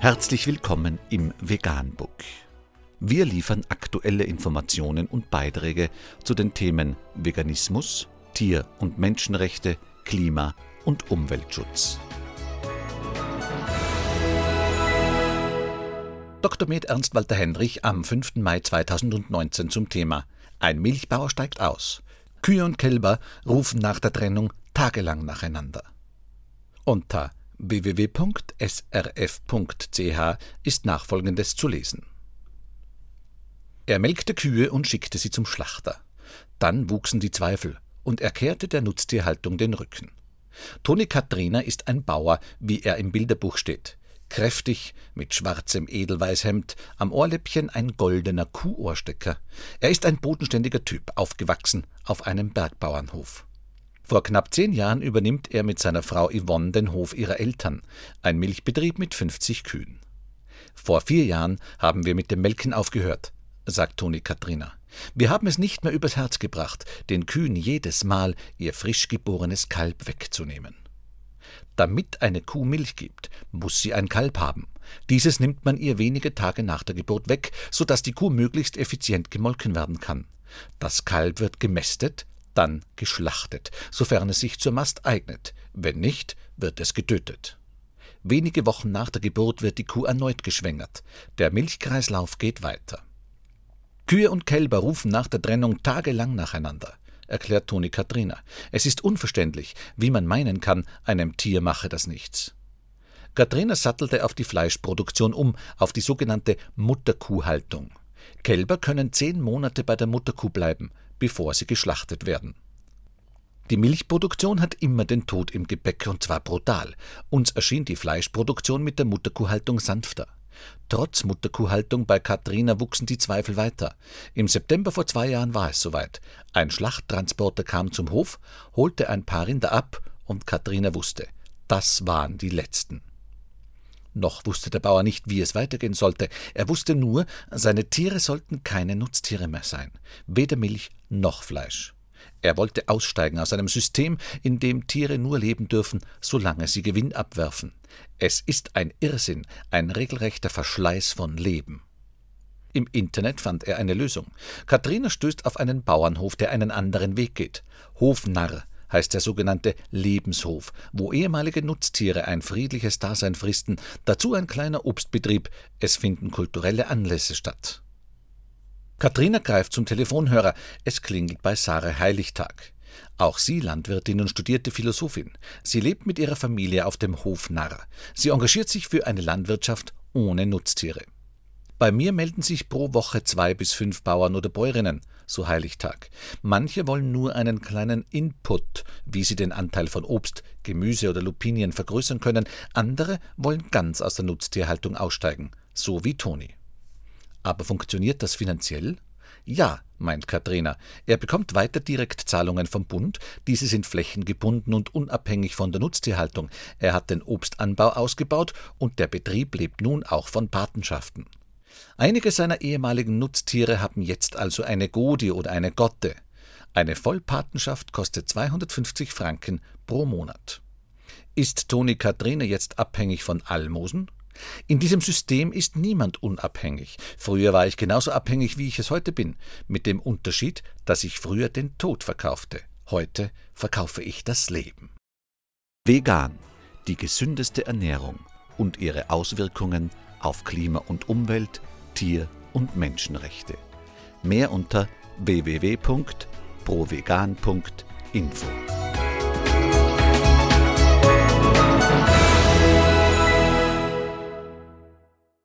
Herzlich willkommen im Veganbook. Wir liefern aktuelle Informationen und Beiträge zu den Themen Veganismus, Tier- und Menschenrechte, Klima- und Umweltschutz. Dr. Med Ernst Walter Henrich am 5. Mai 2019 zum Thema Ein Milchbauer steigt aus. Kühe und Kälber rufen nach der Trennung tagelang nacheinander. Unter www.srf.ch ist nachfolgendes zu lesen. Er melkte Kühe und schickte sie zum Schlachter. Dann wuchsen die Zweifel, und er kehrte der Nutztierhaltung den Rücken. Toni Katrina ist ein Bauer, wie er im Bilderbuch steht. Kräftig, mit schwarzem Edelweißhemd, am Ohrläppchen ein goldener Kuhohrstecker. Er ist ein bodenständiger Typ, aufgewachsen auf einem Bergbauernhof. Vor knapp zehn Jahren übernimmt er mit seiner Frau Yvonne den Hof ihrer Eltern, ein Milchbetrieb mit 50 Kühen. Vor vier Jahren haben wir mit dem Melken aufgehört, sagt Toni Katrina. Wir haben es nicht mehr übers Herz gebracht, den Kühen jedes Mal ihr frisch geborenes Kalb wegzunehmen. Damit eine Kuh Milch gibt, muss sie ein Kalb haben. Dieses nimmt man ihr wenige Tage nach der Geburt weg, so dass die Kuh möglichst effizient gemolken werden kann. Das Kalb wird gemästet, dann geschlachtet, sofern es sich zur Mast eignet, wenn nicht, wird es getötet. Wenige Wochen nach der Geburt wird die Kuh erneut geschwängert, der Milchkreislauf geht weiter. Kühe und Kälber rufen nach der Trennung tagelang nacheinander, erklärt Toni Katrina. Es ist unverständlich, wie man meinen kann, einem Tier mache das nichts. Katrina sattelte auf die Fleischproduktion um, auf die sogenannte Mutterkuhhaltung. Kälber können zehn Monate bei der Mutterkuh bleiben, bevor sie geschlachtet werden. Die Milchproduktion hat immer den Tod im Gepäck und zwar brutal. Uns erschien die Fleischproduktion mit der Mutterkuhhaltung sanfter. Trotz Mutterkuhhaltung bei Katrina wuchsen die Zweifel weiter. Im September vor zwei Jahren war es soweit. Ein Schlachttransporter kam zum Hof, holte ein paar Rinder ab und Katrina wusste, das waren die letzten. Noch wusste der Bauer nicht, wie es weitergehen sollte. Er wusste nur, seine Tiere sollten keine Nutztiere mehr sein, weder Milch noch Fleisch. Er wollte aussteigen aus einem System, in dem Tiere nur leben dürfen, solange sie Gewinn abwerfen. Es ist ein Irrsinn, ein regelrechter Verschleiß von Leben. Im Internet fand er eine Lösung. Katrina stößt auf einen Bauernhof, der einen anderen Weg geht. Hofnarr heißt der sogenannte Lebenshof, wo ehemalige Nutztiere ein friedliches Dasein fristen, dazu ein kleiner Obstbetrieb, es finden kulturelle Anlässe statt. Katrina greift zum Telefonhörer, es klingelt bei Sarah Heiligtag. Auch sie Landwirtin und studierte Philosophin. Sie lebt mit ihrer Familie auf dem Hof Narr. Sie engagiert sich für eine Landwirtschaft ohne Nutztiere. Bei mir melden sich pro Woche zwei bis fünf Bauern oder Bäuerinnen, so Heiligtag. Manche wollen nur einen kleinen Input, wie sie den Anteil von Obst, Gemüse oder Lupinien vergrößern können. Andere wollen ganz aus der Nutztierhaltung aussteigen, so wie Toni. Aber funktioniert das finanziell? Ja, meint Katrina. Er bekommt weiter Direktzahlungen vom Bund. Diese sind flächengebunden und unabhängig von der Nutztierhaltung. Er hat den Obstanbau ausgebaut und der Betrieb lebt nun auch von Patenschaften. Einige seiner ehemaligen Nutztiere haben jetzt also eine Godi oder eine Gotte. Eine Vollpatenschaft kostet 250 Franken pro Monat. Ist Toni Katrine jetzt abhängig von Almosen? In diesem System ist niemand unabhängig. Früher war ich genauso abhängig, wie ich es heute bin, mit dem Unterschied, dass ich früher den Tod verkaufte. Heute verkaufe ich das Leben. Vegan, die gesündeste Ernährung und ihre Auswirkungen auf Klima und Umwelt, Tier- und Menschenrechte. Mehr unter www.provegan.info.